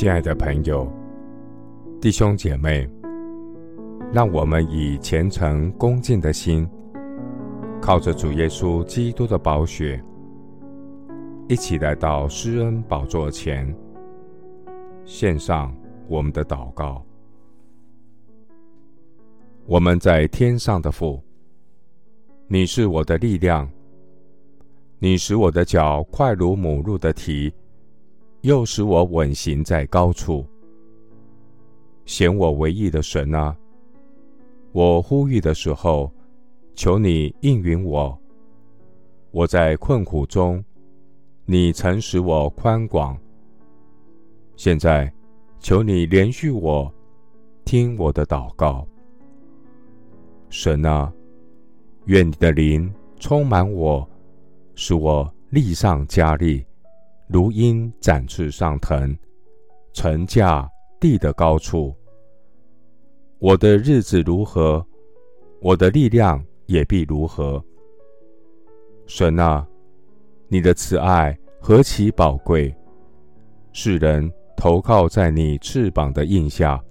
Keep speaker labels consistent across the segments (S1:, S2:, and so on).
S1: 亲爱的朋友、弟兄姐妹，让我们以虔诚恭敬的心，靠着主耶稣基督的宝血，一起来到施恩宝座前，献上我们的祷告。我们在天上的父，你是我的力量，你使我的脚快如母鹿的蹄。又使我稳行在高处，显我为义的神啊！我呼吁的时候，求你应允我。我在困苦中，你曾使我宽广。现在，求你连续我，听我的祷告。神啊，愿你的灵充满我，使我力上加力。如鹰展翅上腾，乘驾地的高处。我的日子如何，我的力量也必如何。神啊，你的慈爱何其宝贵！世人投靠在你翅膀的荫下，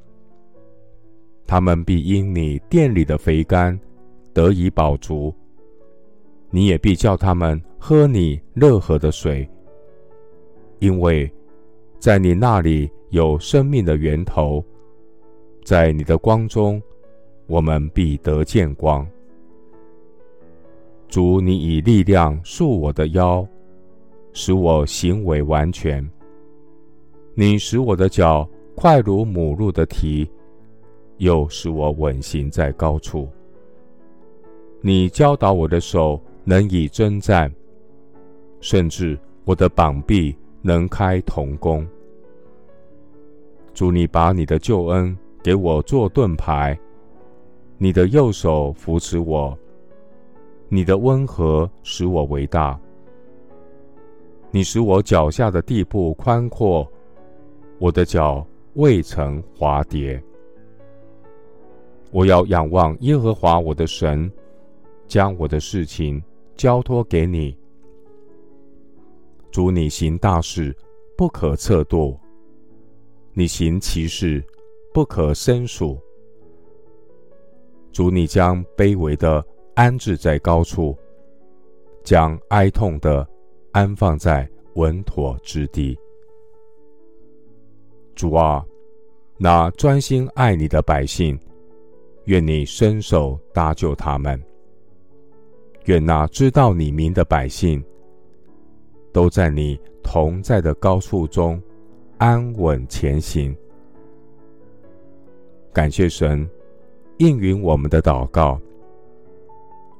S1: 他们必因你殿里的肥甘得以饱足。你也必叫他们喝你乐河的水。因为在你那里有生命的源头，在你的光中，我们必得见光。主，你以力量束我的腰，使我行为完全。你使我的脚快如母鹿的蹄，又使我稳行在高处。你教导我的手能以征战，甚至我的膀臂。能开铜弓。主，你把你的救恩给我做盾牌，你的右手扶持我，你的温和使我为大。你使我脚下的地步宽阔，我的脚未曾滑跌。我要仰望耶和华我的神，将我的事情交托给你。主，你行大事，不可测度；你行其事，不可胜数。主，你将卑微的安置在高处，将哀痛的安放在稳妥之地。主啊，那专心爱你的百姓，愿你伸手搭救他们；愿那知道你名的百姓，都在你同在的高处中安稳前行。感谢神应允我们的祷告。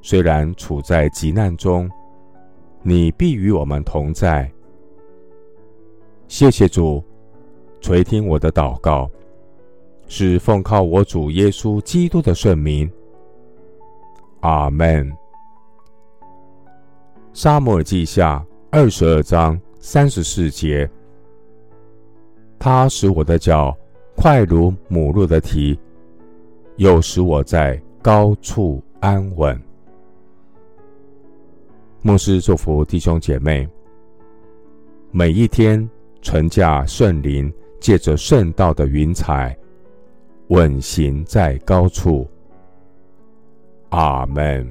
S1: 虽然处在急难中，你必与我们同在。谢谢主垂听我的祷告，是奉靠我主耶稣基督的圣名。阿门。撒母耳记下。二十二章三十四节，他使我的脚快如母鹿的蹄，又使我在高处安稳。牧师祝福弟兄姐妹，每一天乘驾圣灵，借着圣道的云彩，稳行在高处。阿门。